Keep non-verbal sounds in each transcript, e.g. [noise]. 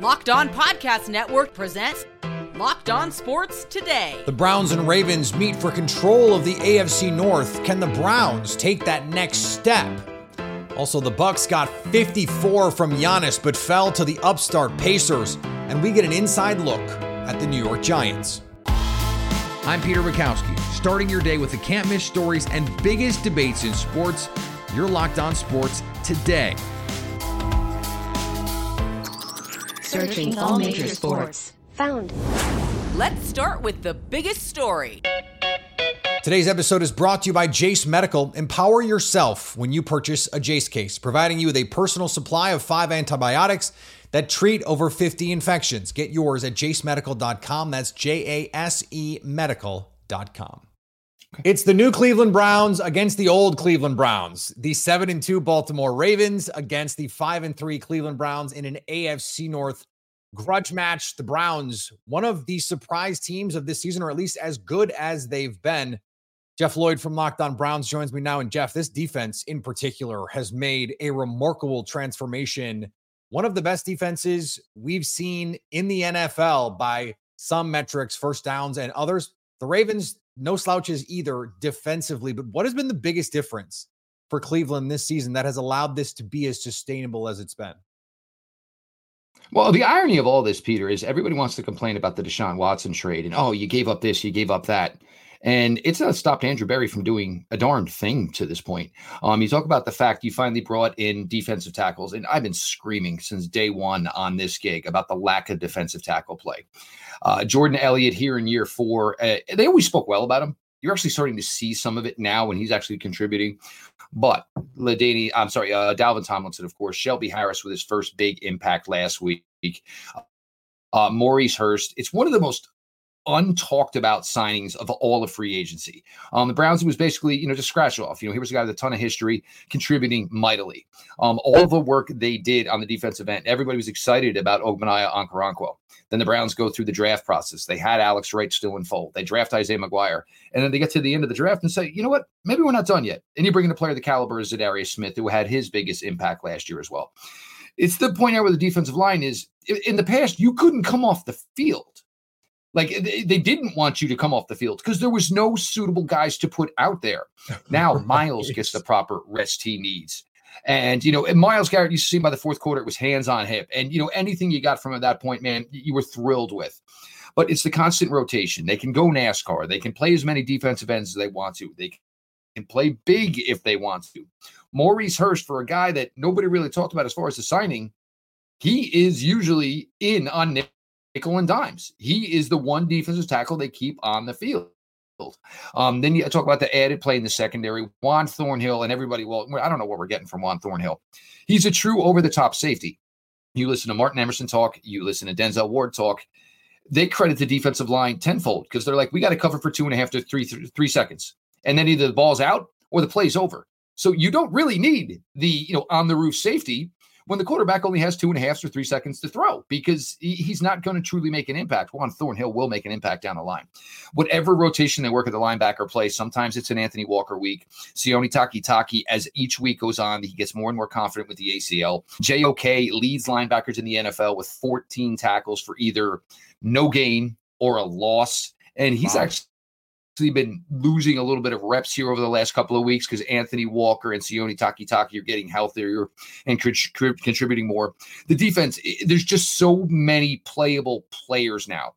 Locked On Podcast Network presents Locked On Sports Today. The Browns and Ravens meet for control of the AFC North. Can the Browns take that next step? Also, the Bucks got 54 from Giannis but fell to the upstart Pacers, and we get an inside look at the New York Giants. I'm Peter Bukowski, starting your day with the can't miss stories and biggest debates in sports. You're locked on sports today. Searching all major sports. Found. Let's start with the biggest story. Today's episode is brought to you by Jase Medical. Empower yourself when you purchase a Jase case, providing you with a personal supply of five antibiotics that treat over 50 infections. Get yours at jasemedical.com. That's J A S E medical.com. It's the new Cleveland Browns against the old Cleveland Browns. The 7 and 2 Baltimore Ravens against the 5 and 3 Cleveland Browns in an AFC North grudge match. The Browns, one of the surprise teams of this season, or at least as good as they've been. Jeff Lloyd from Locked On Browns joins me now. And Jeff, this defense in particular has made a remarkable transformation. One of the best defenses we've seen in the NFL by some metrics, first downs and others. The Ravens, no slouches either defensively. But what has been the biggest difference for Cleveland this season that has allowed this to be as sustainable as it's been? Well, the irony of all this, Peter, is everybody wants to complain about the Deshaun Watson trade and oh, you gave up this, you gave up that. And it's not stopped Andrew Berry from doing a darned thing to this point. Um, you talk about the fact you finally brought in defensive tackles, and I've been screaming since day one on this gig about the lack of defensive tackle play. Uh, Jordan Elliott here in year four, uh, they always spoke well about him. You're actually starting to see some of it now when he's actually contributing. But LaDainian, I'm sorry, uh, Dalvin Tomlinson, of course, Shelby Harris with his first big impact last week. Uh, Maurice Hurst. It's one of the most untalked about signings of all of free agency. Um, the Browns was basically, you know, just scratch off. You know, he was a guy with a ton of history, contributing mightily. Um, all the work they did on the defensive end, everybody was excited about Ogbonnaya Okoronkwo. Then the Browns go through the draft process. They had Alex Wright still in fold. They draft Isaiah McGuire. And then they get to the end of the draft and say, you know what? Maybe we're not done yet. And you bring in a player of the caliber of Za'Darius Smith, who had his biggest impact last year as well. It's the point now where the defensive line is in the past, you couldn't come off the field. Like they, they didn't want you to come off the field because there was no suitable guys to put out there. [laughs] Now right. Myles gets the proper rest he needs. And you know, and Myles Garrett, you see by the fourth quarter, it was hands on hip. And you know, anything you got from at that point, man, you were thrilled with. But it's the constant rotation. They can go NASCAR. They can play as many defensive ends as they want to. They can play big if they want to. Maurice Hurst, for a guy that nobody really talked about as far as the signing, he is usually in on nickel and dimes. He is the one defensive tackle they keep on the field. Um, then you talk about the added play in the secondary, Juan Thornhill and everybody. Well, I don't know what we're getting from Juan Thornhill. He's a true over the top safety. You listen to Martin Emerson talk, you listen to Denzel Ward talk. They credit the defensive line tenfold because they're like, we got to cover for two and a half to three th- three seconds, and then either the ball's out or the play's over. So you don't really need the you know on the roof safety when the quarterback only has two and a half or three seconds to throw because he's not going to truly make an impact. Juan Thornhill will make an impact down the line. Whatever rotation they work at the linebacker play, sometimes it's an Anthony Walker week. Sione Takitaki, as each week goes on, he gets more and more confident with the ACL. JOK leads linebackers in the NFL with 14 tackles for either no gain or a loss. And he's wow. actually been losing a little bit of reps here over the last couple of weeks because Anthony Walker and Sione Takitaki are getting healthier and contributing more. The defense, there's just so many playable players now.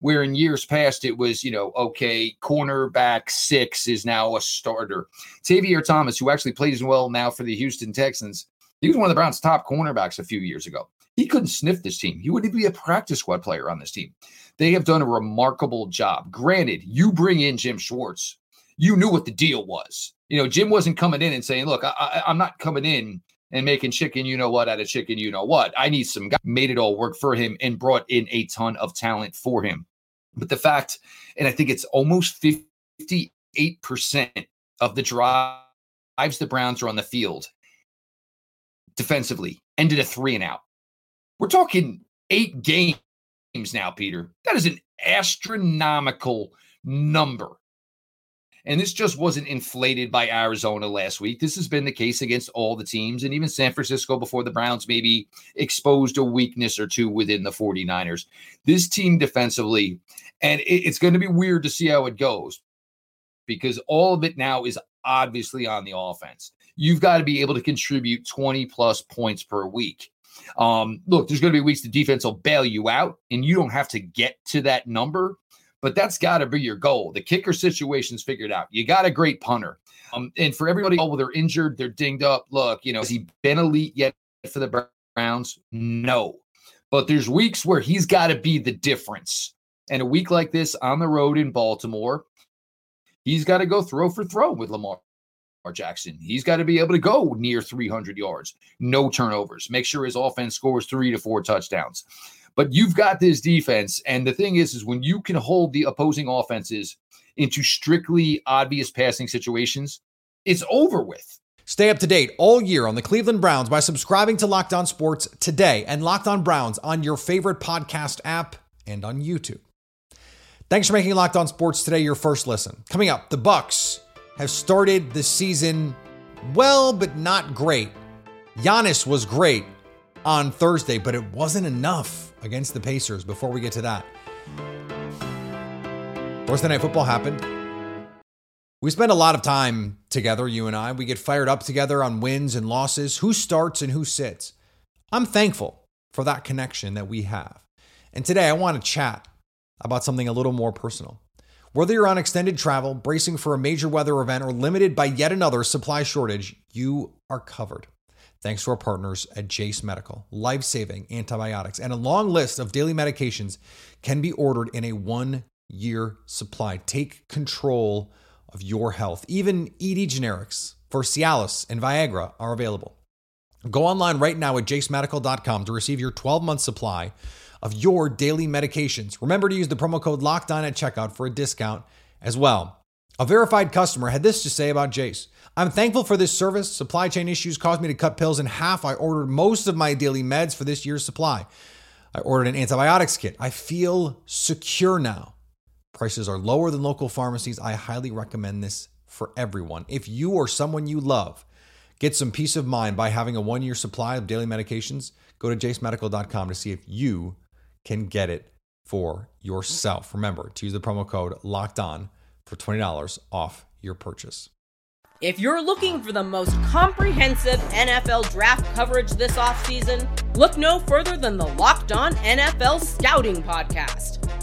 Where in years past it was, you know, okay, cornerback six is now a starter. Tavierre Thomas, who actually plays well now for the Houston Texans, he was one of the Browns' top cornerbacks a few years ago. He couldn't sniff this team. He wouldn't be a practice squad player on this team. They have done a remarkable job. Granted, you bring in Jim Schwartz, you knew what the deal was. You know, Jim wasn't coming in and saying, "Look, I, am not coming in and making chicken, you know what, out of chicken, you know what. I need some guy made it all work for him and brought in a ton of talent for him. But the fact, and I think it's almost 58% of the drives the Browns are on the field defensively ended a three and out. We're talking eight games now, Peter. That is an astronomical number. And this just wasn't inflated by Arizona last week. This has been the case against all the teams, and even San Francisco before the Browns maybe exposed a weakness or two within the 49ers. This team defensively, and it's going to be weird to see how it goes because all of it now is obviously on the offense. You've got to be able to contribute 20 plus points per week. Um, look, there's going to be weeks the defense will bail you out, and you don't have to get to that number, but that's got to be your goal. The kicker situation's figured out. You got a great punter. Um, and for everybody, oh, well, they're injured, they're dinged up. Look, you know, has he been elite yet for the Browns? No. But there's weeks where he's got to be the difference. And a week like this on the road in Baltimore, he's got to go throw for throw with Lamar Jackson. He's got to be able to go near 300 yards, no turnovers, make sure his offense scores three to four touchdowns. But you've got this defense, and the thing is, is when you can hold the opposing offenses into strictly obvious passing situations, it's over with. Stay up to date all year on the Cleveland Browns by subscribing to Locked On Sports today and Locked On Browns on your favorite podcast app and on YouTube. Thanks for making Locked On Sports today your first listen. Coming up, the Bucks have started the season well, but not great. Giannis was great on Thursday, but it wasn't enough against the Pacers. Before we get to that, Thursday Night Football happened. We spend a lot of time together, you and I. We get fired up together on wins and losses, who starts and who sits. I'm thankful for that connection that we have. And today I want to chat about something a little more personal. Whether you're on extended travel, bracing for a major weather event, or limited by yet another supply shortage, you are covered. Thanks to our partners at Jase Medical, life saving antibiotics, and a long list of daily medications can be ordered in a one year supply. Take control of your health. Even ED generics for Cialis and Viagra are available. Go online right now at jasemedical.com to receive your 12 month supply of your daily medications. Remember to use the promo code LOCKEDON at checkout for a discount as well. A verified customer had this to say about Jase. I'm thankful for this service. Supply chain issues caused me to cut pills in half. I ordered most of my daily meds for this year's supply. I ordered an antibiotics kit. I feel secure now. Prices are lower than local pharmacies. I highly recommend this for everyone. If you or someone you love get some peace of mind by having a one year supply of daily medications, go to jasemedical.com to see if you can get it for yourself. Remember to use the promo code locked on for $20 off your purchase. If you're looking for the most comprehensive NFL draft coverage this offseason, look no further than the Locked On NFL Scouting Podcast.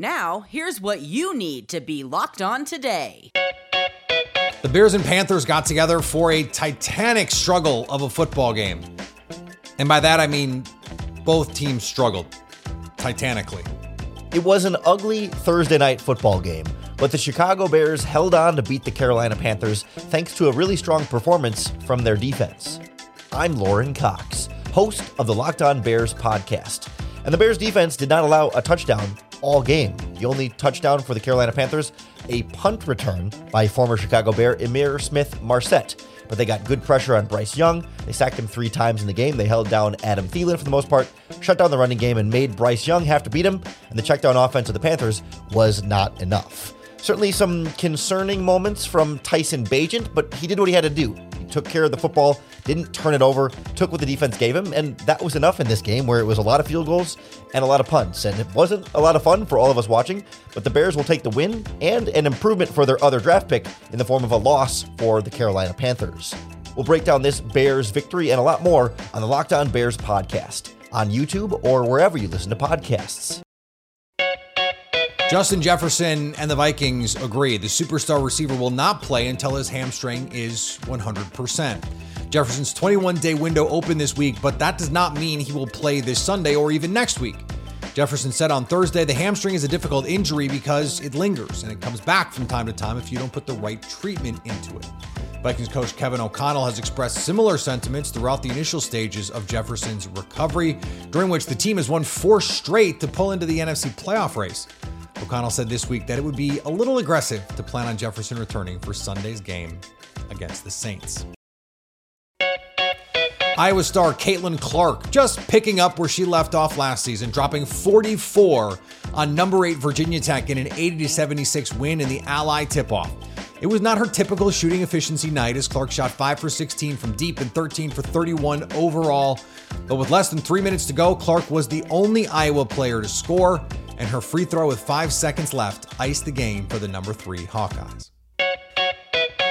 Now, here's what you need to be locked on today. The Bears and Panthers got together for a titanic struggle of a football game. And by that, I mean both teams struggled titanically. It was an ugly Thursday night football game, but the Chicago Bears held on to beat the Carolina Panthers thanks to a really strong performance from their defense. I'm Lauren Cox, host of the Locked On Bears podcast. And the Bears defense did not allow a touchdown all game. The only touchdown for the Carolina Panthers, a punt return by former Chicago Bear Ihmir Smith Marsette but they got good pressure on Bryce Young. They sacked him three times in the game. They held down Adam Thielen for the most part, shut down the running game, and made Bryce Young have to beat him. And the checkdown offense of the Panthers was not enough. Certainly some concerning moments from Tyson Bagent, but he did what he had to do. He took care of the football, didn't turn it over, took what the defense gave him, and that was enough in this game where it was a lot of field goals and a lot of punts. And it wasn't a lot of fun for all of us watching, but the Bears will take the win and an improvement for their other draft pick in the form of a loss for the Carolina Panthers. We'll break down this Bears victory and a lot more on the Locked On Bears podcast on YouTube or wherever you listen to podcasts. Justin Jefferson and the Vikings agree the superstar receiver will not play until his hamstring is 100%. Jefferson's 21 day window opened this week, but that does not mean he will play this Sunday or even next week. Jefferson said on Thursday the hamstring is a difficult injury because it lingers and it comes back from time to time if you don't put the right treatment into it. Vikings coach Kevin O'Connell has expressed similar sentiments throughout the initial stages of Jefferson's recovery, during which the team has won four straight to pull into the NFC playoff race. O'Connell said this week that it would be a little aggressive to plan on Jefferson returning for Sunday's game against the Saints. Iowa star Caitlin Clark just picking up where she left off last season, dropping 44 on number 8 Virginia Tech in an 80 76 win in the Ally tip off. It was not her typical shooting efficiency night as Clark shot 5 for 16 from deep and 13 for 31 overall. But with less than three minutes to go, Clark was the only Iowa player to score, and her free throw with five seconds left iced the game for the number three Hawkeyes.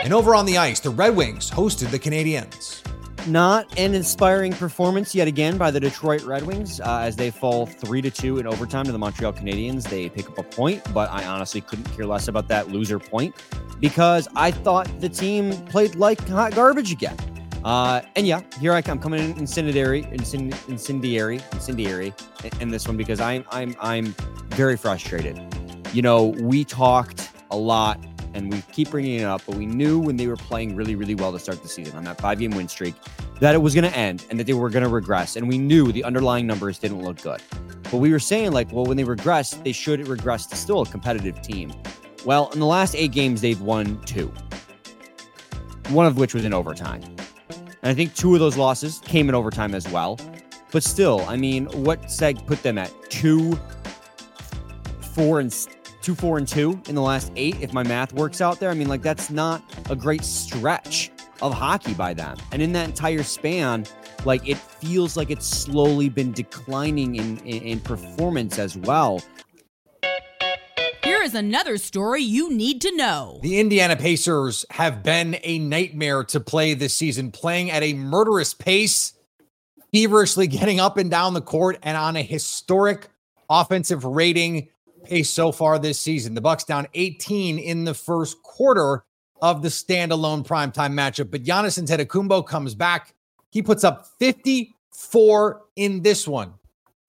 And over on the ice, the Red Wings hosted the Canadiens. Not an inspiring performance yet again by the Detroit Red Wings uh, as they fall three to two in overtime to the Montreal Canadiens. They pick up a point, but I honestly couldn't care less about that loser point because I thought the team played like hot garbage again. Uh, and yeah, here I come coming in incendiary, incendiary, incendiary in this one because I'm I'm I'm very frustrated. You know, we talked a lot and we keep bringing it up, but we knew when they were playing really, really well to start the season on that five game win streak that it was going to end and that they were going to regress. And we knew the underlying numbers didn't look good. But we were saying, like, well, when they regress, they should regress to still a competitive team. Well, in the last eight games, they've won two, one of which was in overtime. And I think two of those losses came in overtime as well. But still, I mean, what seg put them at two, four, and two, four, and two in the last eight, if my math works out there. I mean, like, that's not a great stretch of hockey by them. And in that entire span, like, it feels like it's slowly been declining in, in, in performance as well. Is another story you need to know. The Indiana Pacers have been a nightmare to play this season, playing at a murderous pace, feverishly getting up and down the court, and on a historic offensive rating pace so far this season. The Bucks down 18 in the first quarter of the standalone primetime matchup, but Giannis Antetokounmpo comes back. He puts up 54 in this one.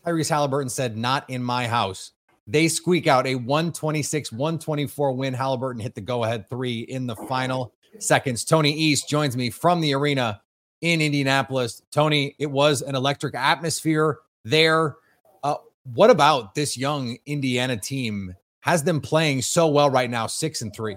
Tyrese Halliburton said, "Not in my house." They squeak out a 126 124 win. Halliburton hit the go ahead three in the final seconds. Tony East joins me from the arena in Indianapolis. Tony, it was an electric atmosphere there what about this young Indiana team has them playing so well right now, six and three?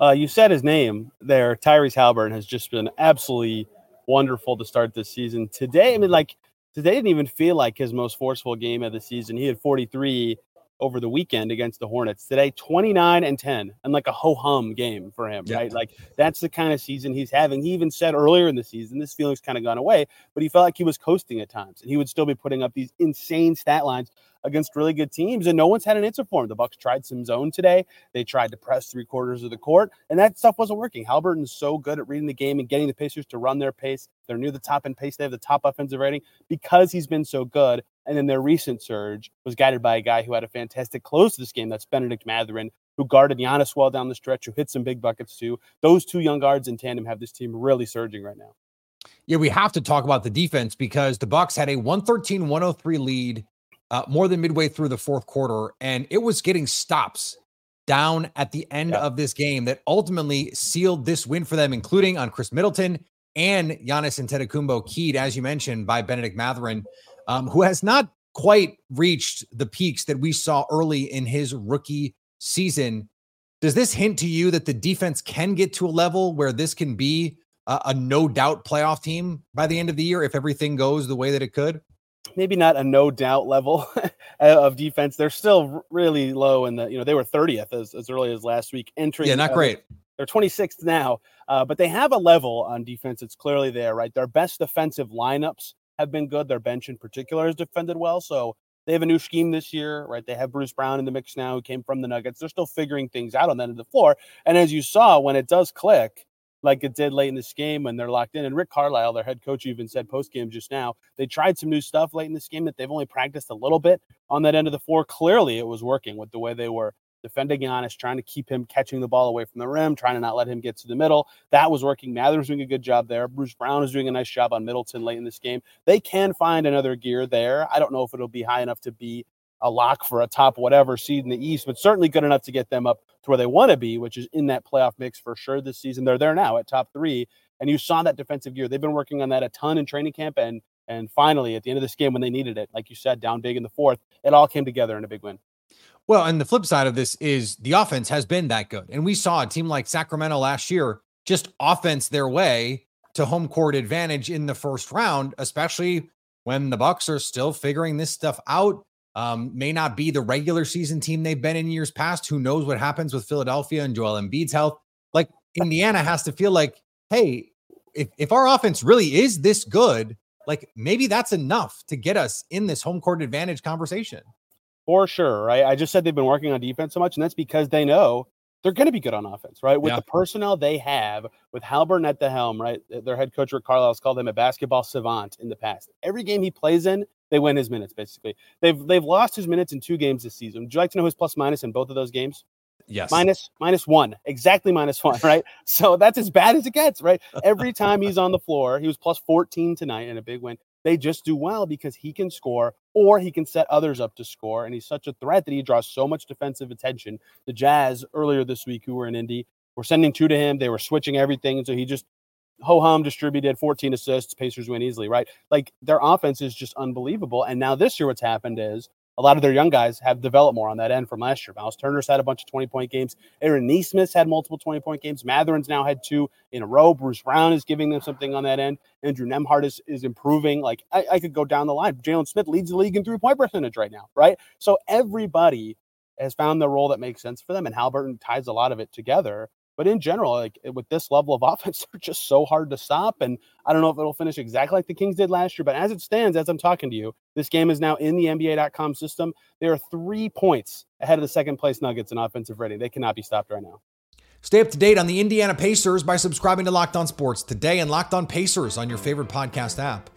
Uh, you said his name there. Tyrese Halliburton has just been absolutely wonderful to start this season. Today, I mean, like today didn't even feel like his most forceful game of the season. He had 43 over the weekend against the Hornets. Today, 29 and 10, and like a ho hum game for him, right? Like that's the kind of season he's having. He even said earlier in the season, this feeling's kind of gone away, but he felt like he was coasting at times, and he would still be putting up these insane stat lines against really good teams, and no one's had an answer for him. The Bucks tried some zone today. They tried to press three quarters of the court, and that stuff wasn't working. Halliburton's so good at reading the game and getting the Pacers to run their pace. They're near the top in pace. They have the top offensive rating because he's been so good. And then their recent surge was guided by a guy who had a fantastic close to this game. That's Bennedict Mathurin, who guarded Giannis well down the stretch, who hit some big buckets too. Those two young guards in tandem have this team really surging right now. Yeah, we have to talk about the defense because the Bucks had a 113-103 lead uh, more than midway through the fourth quarter, and it was getting stops down at the end yeah. of this game that ultimately sealed this win for them, including on Khris Middleton and Giannis Antetokounmpo, keyed as you mentioned by Bennedict Mathurin, um, who has not quite reached the peaks that we saw early in his rookie season. Does this hint to you that the defense can get to a level where this can be a, a no doubt playoff team by the end of the year if everything goes the way that it could? maybe not a no doubt level [laughs] of defense. They're still really low in the, you know, they were 30th as, as early as last week entering. Yeah, not uh, great. They're 26th now, uh, but they have a level on defense. It's clearly there, right? Their best defensive lineups have been good. Their bench in particular has defended well. So they have a new scheme this year, right? They have Bruce Brown in the mix now, who came from the Nuggets. They're still figuring things out on that end of the floor. And as you saw, when it does click, like it did late in this game when they're locked in. And Rick Carlisle, their head coach, even said post game just now, they tried some new stuff late in this game that they've only practiced a little bit on that end of the floor. Clearly, it was working with the way they were defending Giannis, trying to keep him catching the ball away from the rim, trying to not let him get to the middle. That was working. Mather was doing a good job there. Bruce Brown is doing a nice job on Middleton late in this game. They can find another gear there. I don't know if it'll be high enough to be a lock for a top whatever seed in the East, but certainly good enough to get them up to where they want to be, which is in that playoff mix for sure this season. They're there now at top three. And you saw that defensive gear. They've been working on that a ton in training camp. And and finally, at the end of this game, when they needed it, like you said, down big in the fourth, it all came together in a big win. Well, and the flip side of this is the offense has been that good. And we saw a team like Sacramento last year just offense their way to home court advantage in the first round, especially when the Bucks are still figuring this stuff out. Um, may not be the regular season team they've been in years past. Who knows what happens with Philadelphia and Joel Embiid's health? Like Indiana has to feel like, hey, if, if our offense really is this good, like maybe that's enough to get us in this home court advantage conversation. For sure, right? I just said they've been working on defense so much, and that's because they know they're going to be good on offense, right? With Yeah. the personnel they have, with Halliburton at the helm, right? Their head coach Rick Carlisle has called him a basketball savant in the past. Every game he plays in, they win his minutes. Basically, they've they've lost his minutes in two games this season. Would you like to know his plus minus in both of those games? Yes. Minus minus one, exactly minus one, [laughs] right? So that's as bad as it gets, right? Every time he's on the floor, he was plus 14 tonight in a big win. They just do well because he can score or he can set others up to score. And he's such a threat that he draws so much defensive attention. The Jazz earlier this week, who were in Indy, were sending two to him. They were switching everything. So he just ho hum distributed 14 assists. Pacers win easily, right? Like their offense is just unbelievable. And now this year, what's happened is a lot of their young guys have developed more on that end from last year. Myles Turner's had a bunch of 20 point games. Aaron Nesmith's had multiple 20 point games. Mathurin's now had two in a row. Bruce Brown is giving them something on that end. Andrew Nembhard is, is improving. Like I, I could go down the line. Jalen Smith leads the league in three point percentage right now, right? So everybody has found the role that makes sense for them, and Halliburton ties a lot of it together. But in general, like eh, with this level of [laughs] offense, they're just so hard to stop. And I don't know if it'll finish exactly like the Kings did last year, but as it stands, as I'm talking to you, this game is now in the NBA.com system. They are three points ahead of the second place Nuggets in offensive rating. They cannot be stopped right now. Stay up to date on the Indiana Pacers by subscribing to Locked On Sports today and Locked On Pacers on your favorite podcast app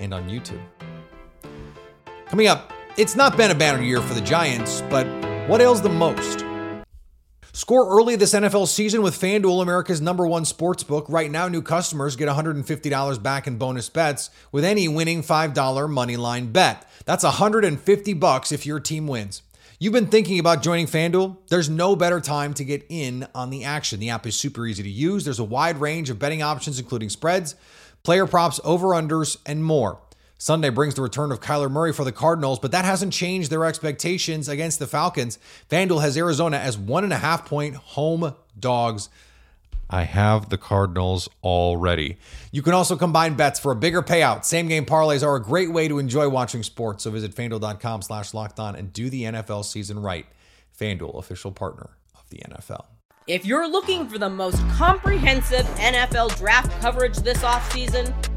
and on YouTube. Coming up, it's not been a banner year for the Giants, but what ails them most? Score early this NFL season with FanDuel, America's number one sports book. Right now, new customers get $150 back in bonus bets with any winning $5 money line bet. That's 150 bucks if your team wins. You've been thinking about joining FanDuel? There's no better time to get in on the action. The app is super easy to use. There's a wide range of betting options, including spreads, player props, over-unders, and more. Sunday brings the return of Kyler Murray for the Cardinals, but that hasn't changed their expectations against the Falcons. FanDuel has Arizona as one and a half point home dogs. I have the Cardinals already. You can also combine bets for a bigger payout. Same game parlays are a great way to enjoy watching sports. So visit fanduel.com slash locked on and do the NFL season right. FanDuel, official partner of the NFL. If you're looking for the most comprehensive NFL draft coverage this offseason,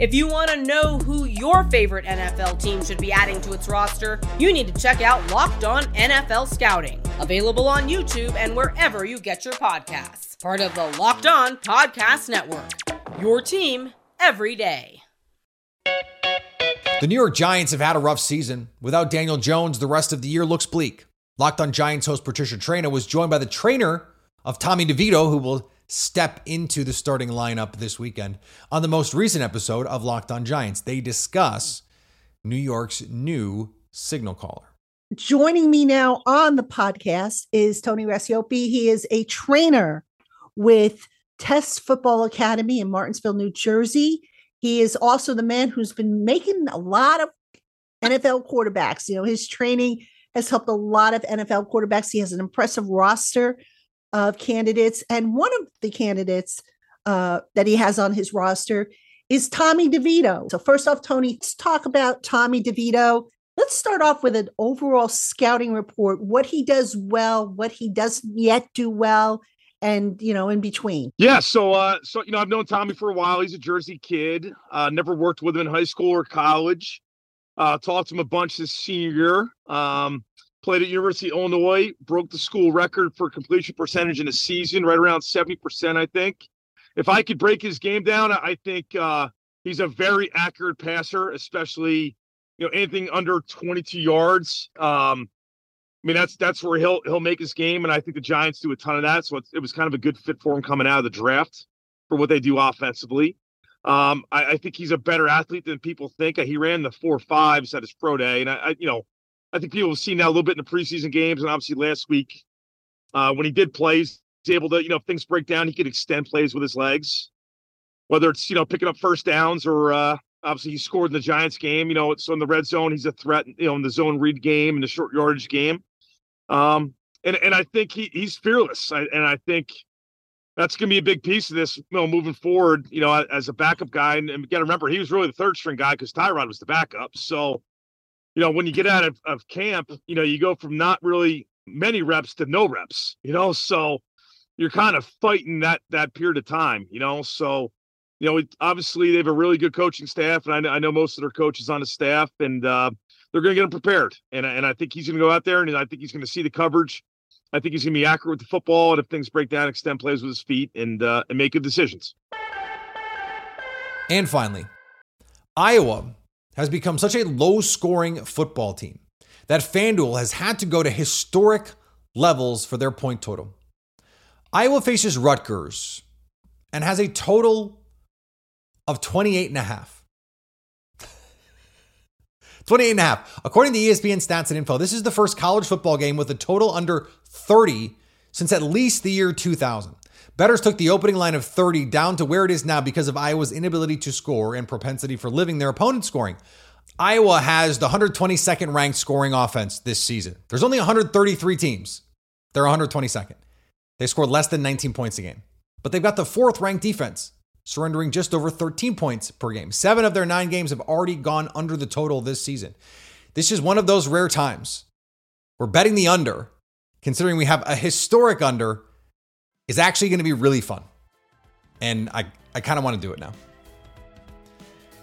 If you want to know who your favorite NFL team should be adding to its roster, you need to check out Locked On NFL Scouting, available on YouTube and wherever you get your podcasts. Part of the Locked On Podcast Network. Your team every day. The New York Giants have had a rough season. Without Daniel Jones, the rest of the year looks bleak. Locked on Giants host Patricia Traina was joined by the trainer of Tommy DeVito, who will step into the starting lineup this weekend. On the most recent episode of Locked on Giants, they discuss New York's new signal caller. Joining me now on the podcast is Tony Racioppi. He is a trainer with Test Football Academy in Martinsville, New Jersey. He is also the man who's been making a lot of NFL quarterbacks. You know, his training has helped a lot of NFL quarterbacks. He has an impressive roster of candidates. And one of the candidates uh, that he has on his roster is Tommy DeVito. So, first off, Tony, let's talk about Tommy DeVito. Let's start off with an overall scouting report what he does well, what he doesn't yet do well, and you know in between. Yeah, so uh, so you know I've known Tommy for a while. He's a Jersey kid. Uh, never worked with him in high school or college. Uh, talked to him a bunch this senior year. Um, played at University of Illinois, broke the school record for completion percentage in a season, right around 70%, I think. If I could break his game down, I think uh, he's a very accurate passer, especially you know anything under 22 yards. Um, I mean that's that's where he'll he'll make his game, and I think the Giants do a ton of that. So it was kind of a good fit for him coming out of the draft for what they do offensively. Um, I, I, think he's a better athlete than people think. He ran the four fives at his pro day, and I, I you know I think people have seen that a little bit in the preseason games, and obviously last week uh, when he did plays, he's able to, you know, if things break down, he could extend plays with his legs, whether it's you know picking up first downs or uh, obviously he scored in the Giants game. You know, it's in the red zone. He's a threat, you know, in the zone read game and the short yardage game. Um, and and I think he he's fearless, I, and I think that's going to be a big piece of this, you know, moving forward. You know, as a backup guy, and, and to remember he was really the third string guy because Tyrod was the backup. So you know, when you get out of, of camp, you know, you go from not really many reps to no reps, you know, so you're kind of fighting that that period of time, you know. So, you know, obviously they have a really good coaching staff, and I know, I know most of their coaches on the staff, and uh, they're going to get him prepared. And and I think he's going to go out there, and I think he's going to see the coverage. I think he's going to be accurate with the football, and if things break down, extend plays with his feet, and uh, and make good decisions. And finally, Iowa has become such a low scoring football team that FanDuel has had to go to historic levels for their point total. Iowa faces Rutgers and has a total of 28 and a half. [laughs] 28 and a half. According to ESPN stats and info, this is the first college football game with a total under 30 since at least the year 2000. Bettors took the opening line of 30 down to where it is now because of Iowa's inability to score and propensity for living their opponent scoring. Iowa has the 122nd ranked scoring offense this season. There's only 133 teams. They're 122nd. They scored less than 19 points a game. But they've got the fourth ranked defense, surrendering just over 13 points per game. Seven of their nine games have already gone under the total this season. This is one of those rare times. We're betting the under, considering we have a historic under is actually going to be really fun. And I, I kind of want to do it now.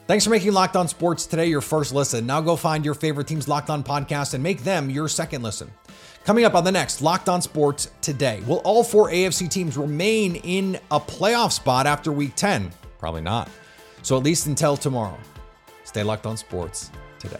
Thanks for making Locked On Sports today your first listen. Now go find your favorite team's Locked On podcast and make them your second listen. Coming up on the next Locked On Sports today, will all four AFC teams remain in a playoff spot after week 10? Probably not. So at least until tomorrow, stay locked on sports today.